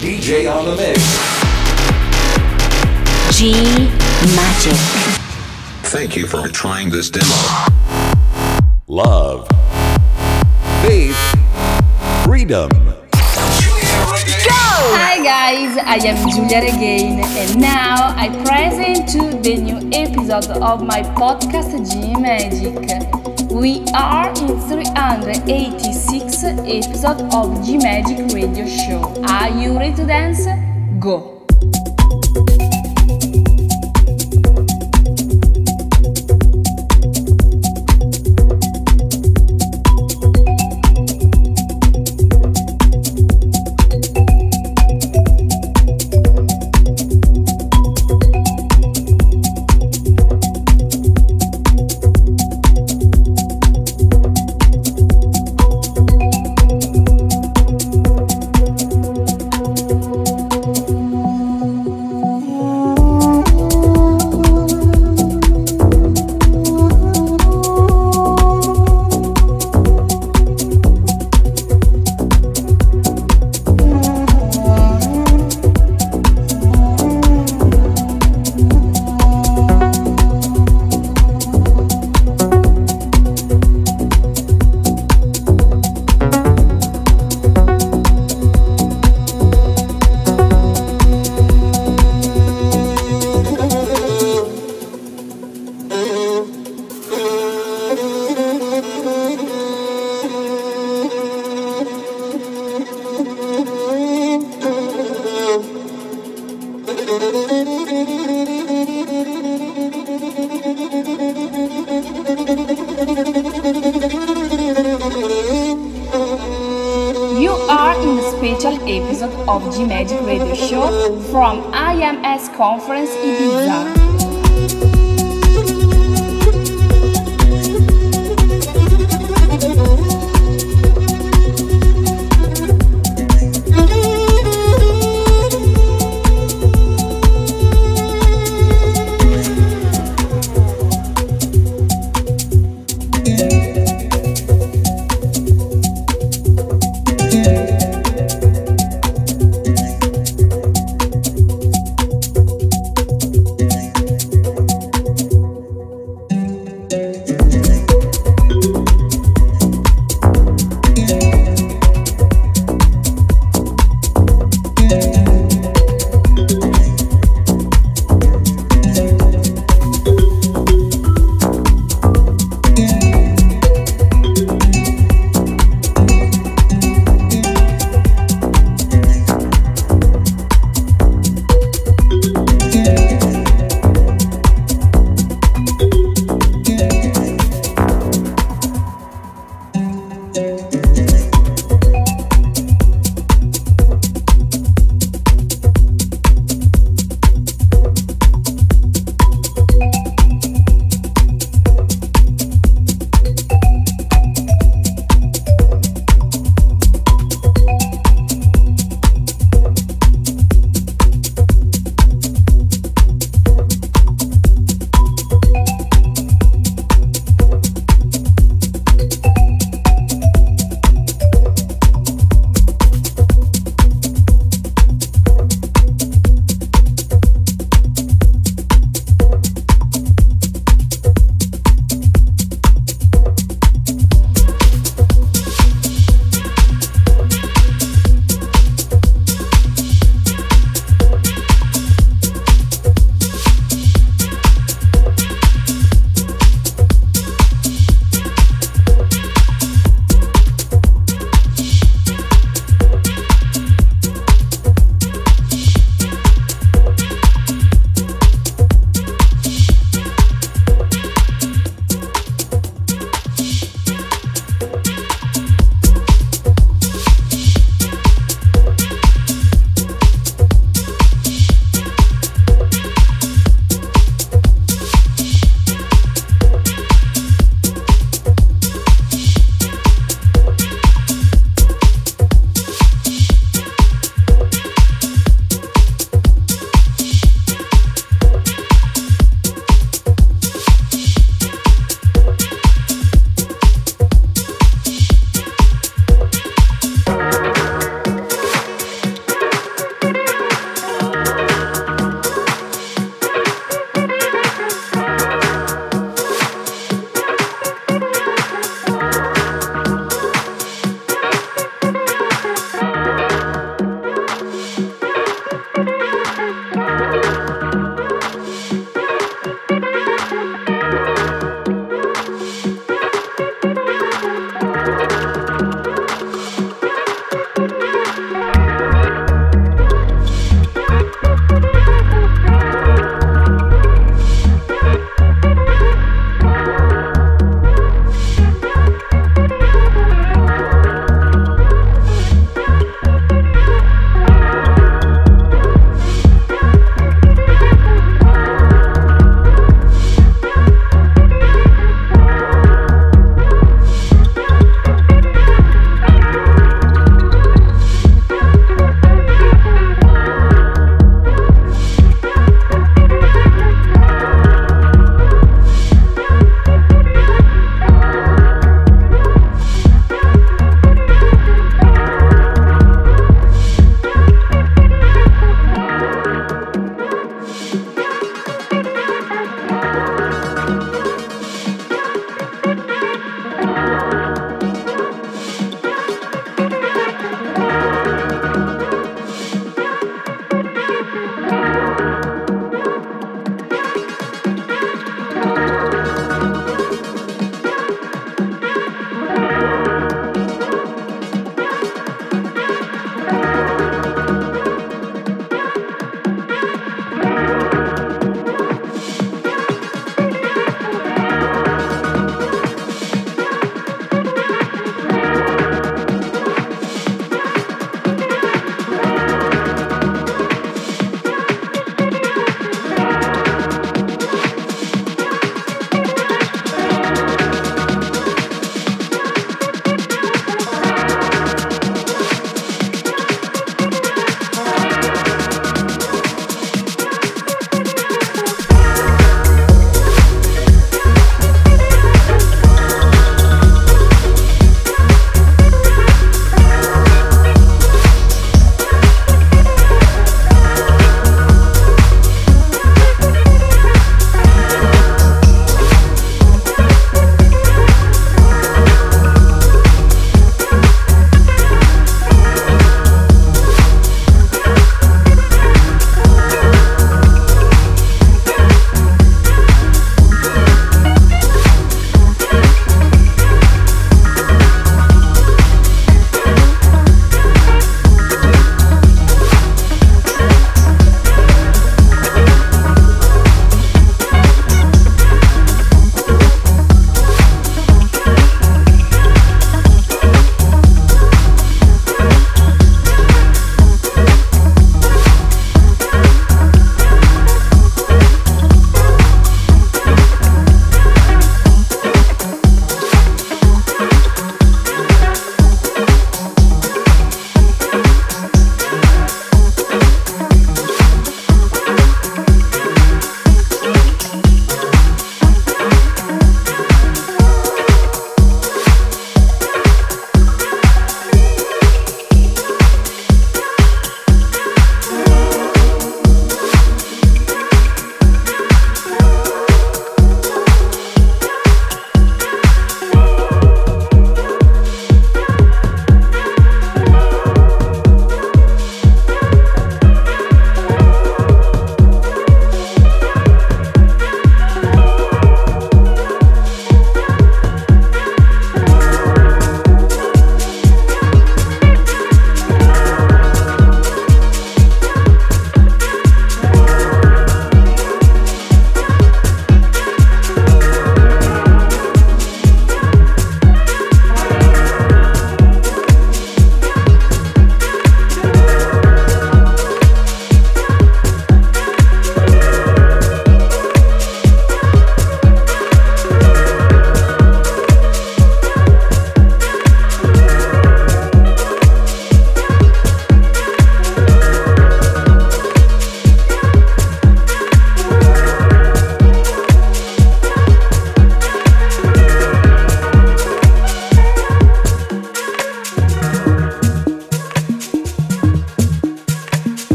DJ on the mix. G Magic. Thank you for trying this demo. Love. Faith. Freedom. Go! Hi guys, I am Giulia Regain, and now I present to the new episode of my podcast G Magic. We are in 386 episode of G Magic Radio Show. Are you ready to dance? Go! From IMS Conference Ibiza.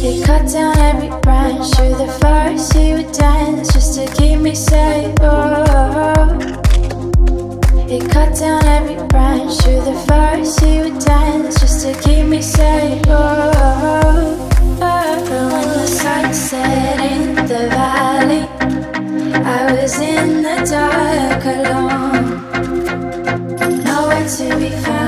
He cut down every branch through the forest. He would dance just to keep me safe. Oh. He cut down every branch through the forest. He would dance just to keep me safe. Oh. But when the sun set in the valley, I was in the dark alone, nowhere to be found.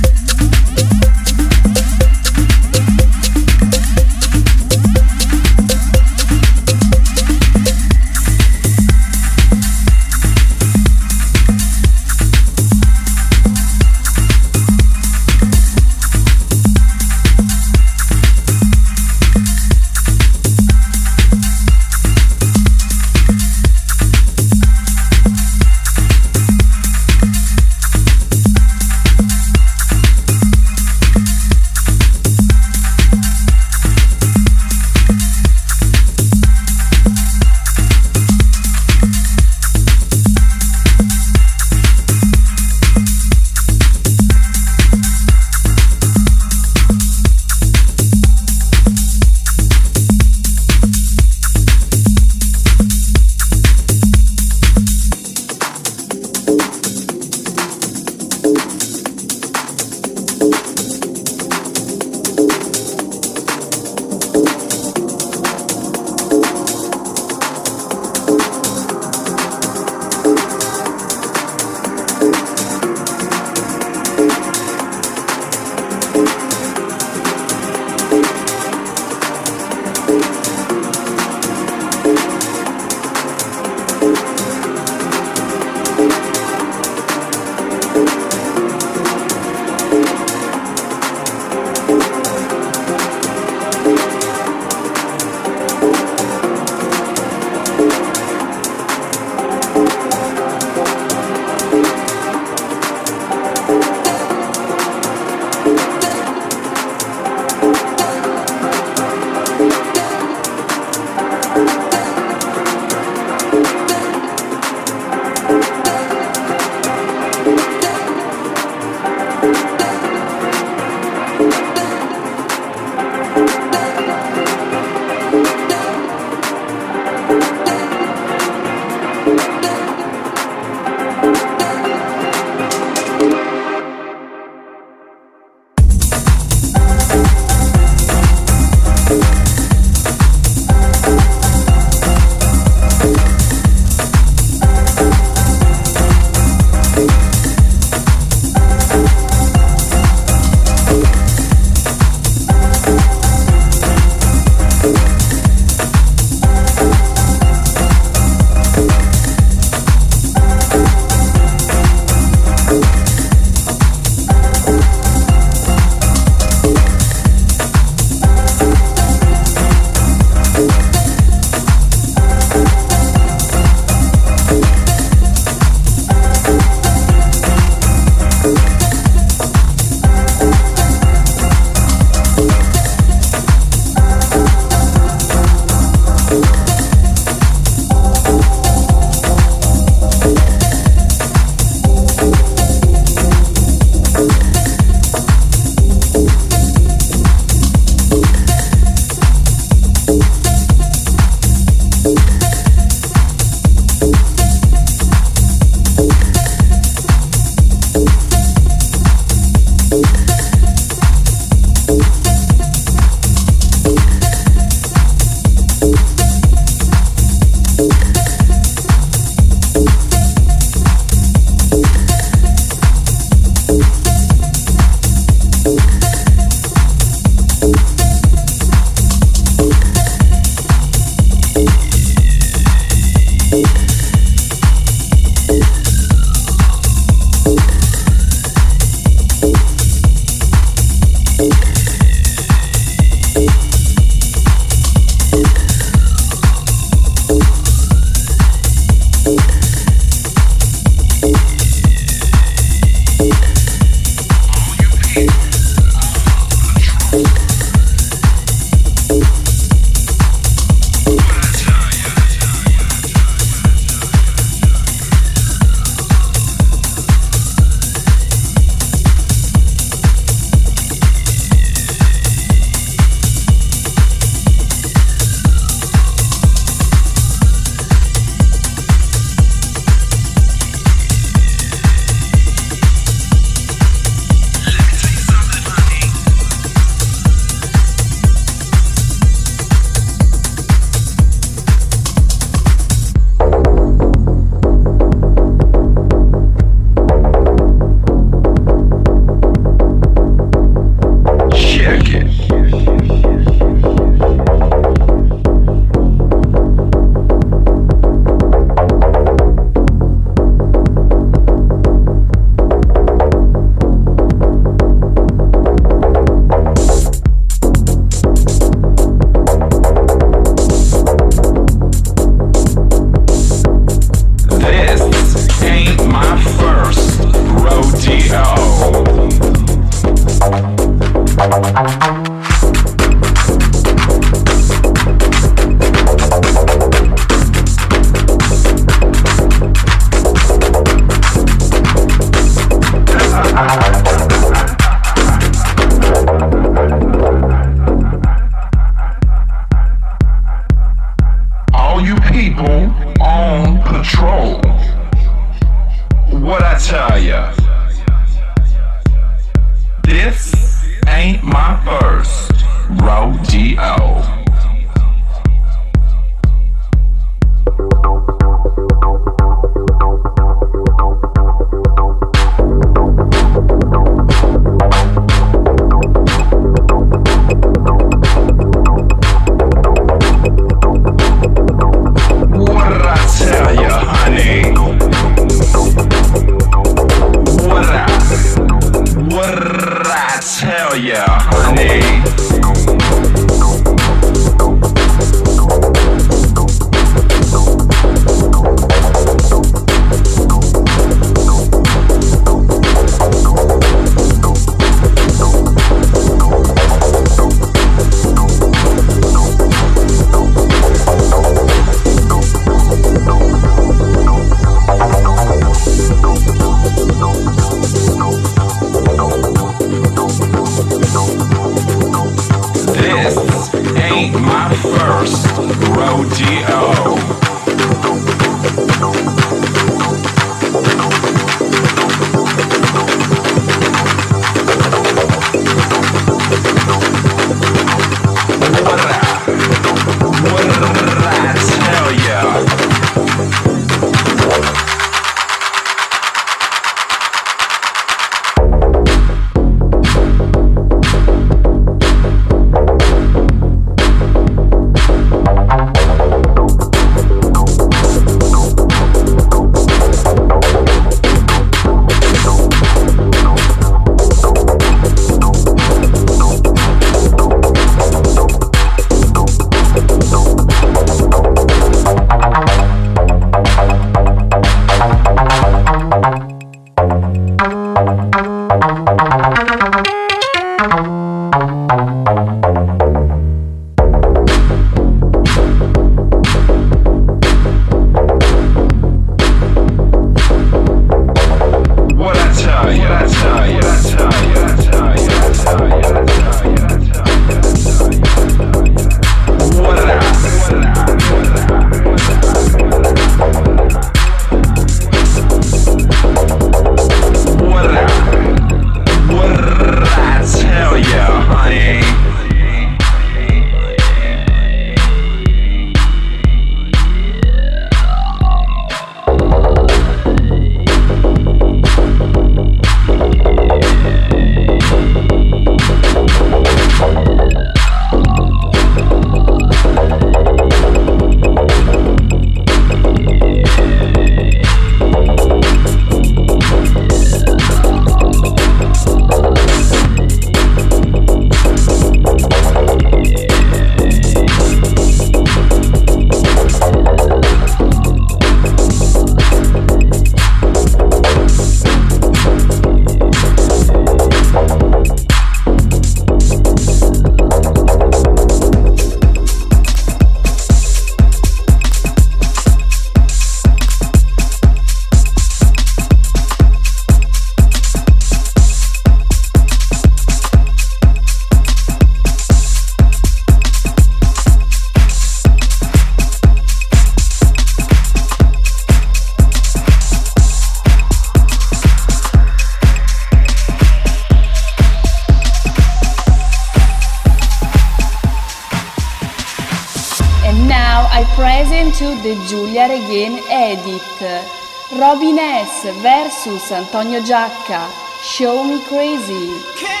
Robin S versus Antonio Giacca. Show me crazy.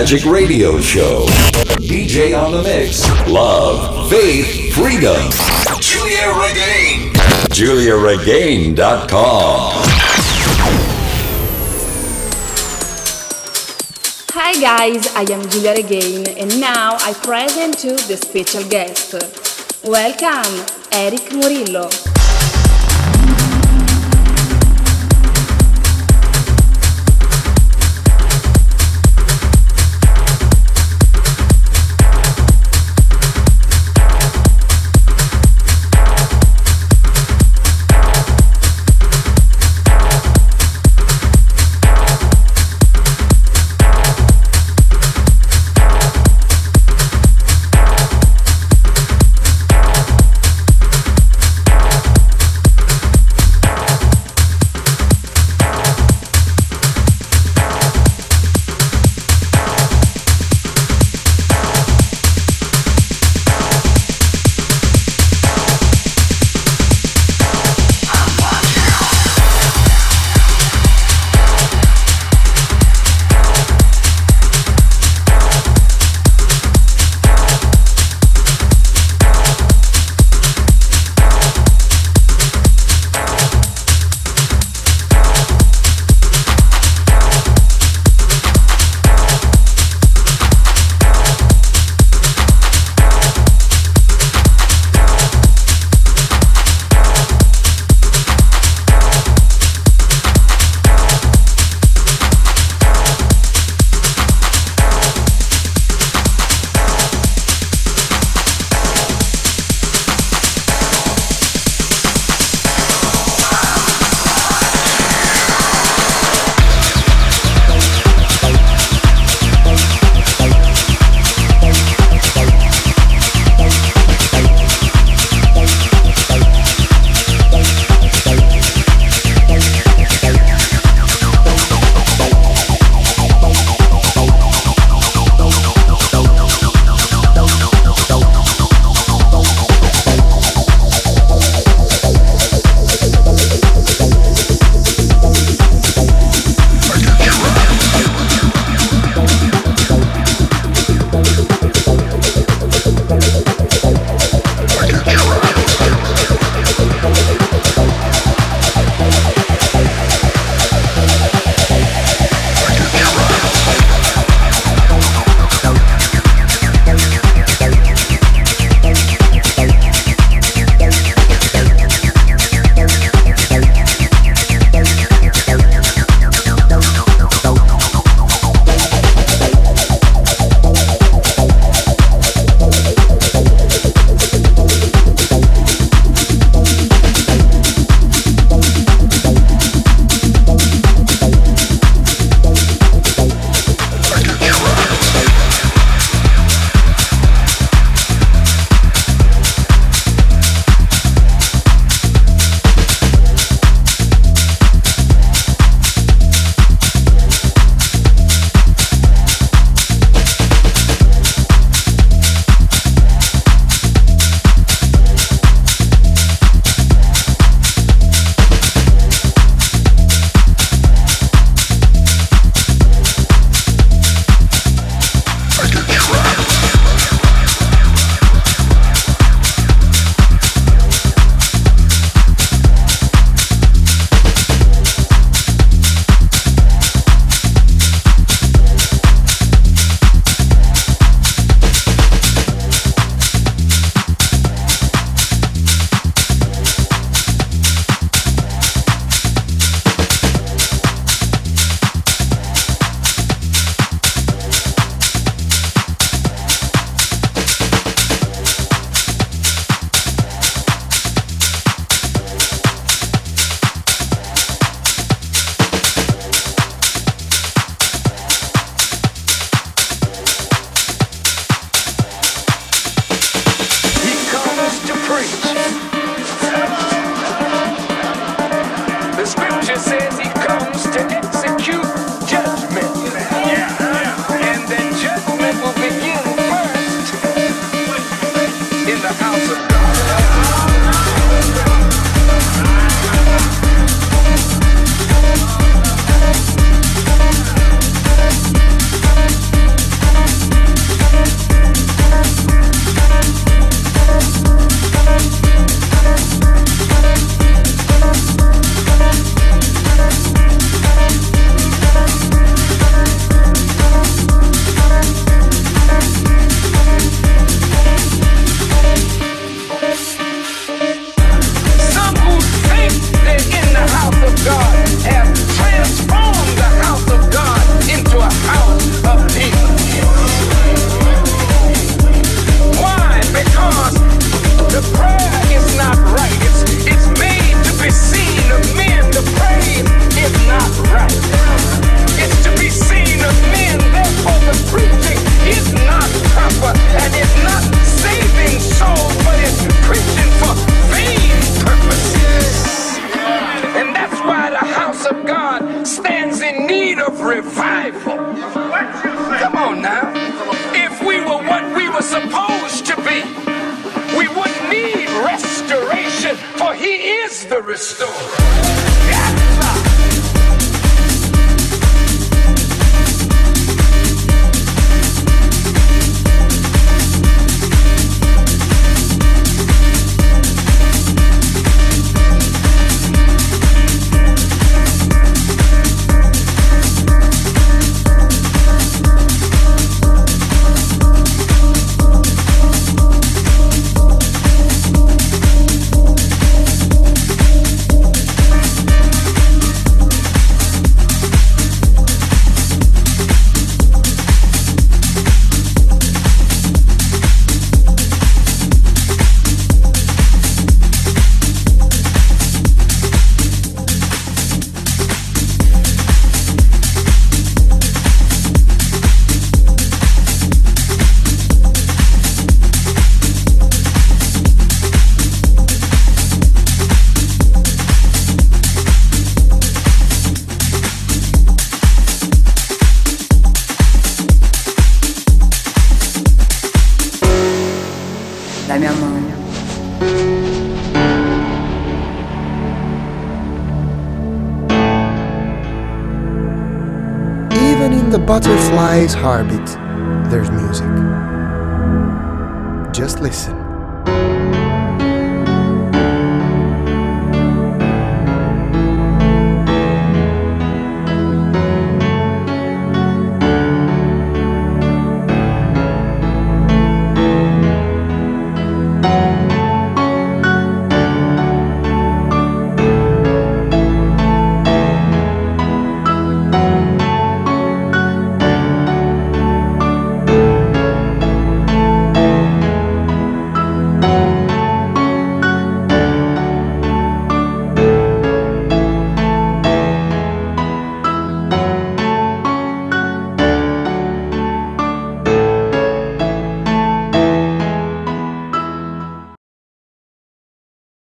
Magic Radio Show. DJ on the mix. Love, faith, freedom. Giulia Regain. GiuliaRegain.com. Hi guys, I am Giulia Regain and now I present to the special guest. Welcome, Erick Morillo.